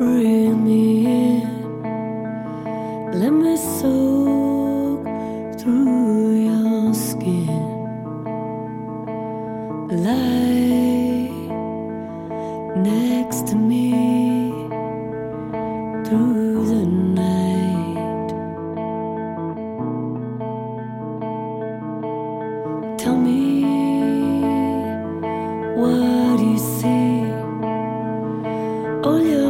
Bring me in. Let me soak through your skin. Lie next to me through the night. Tell me what you see. All your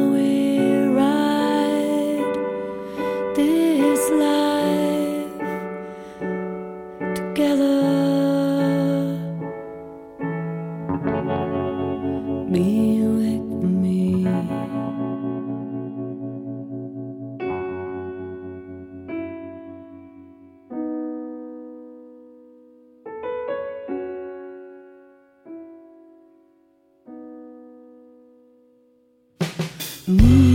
Mm.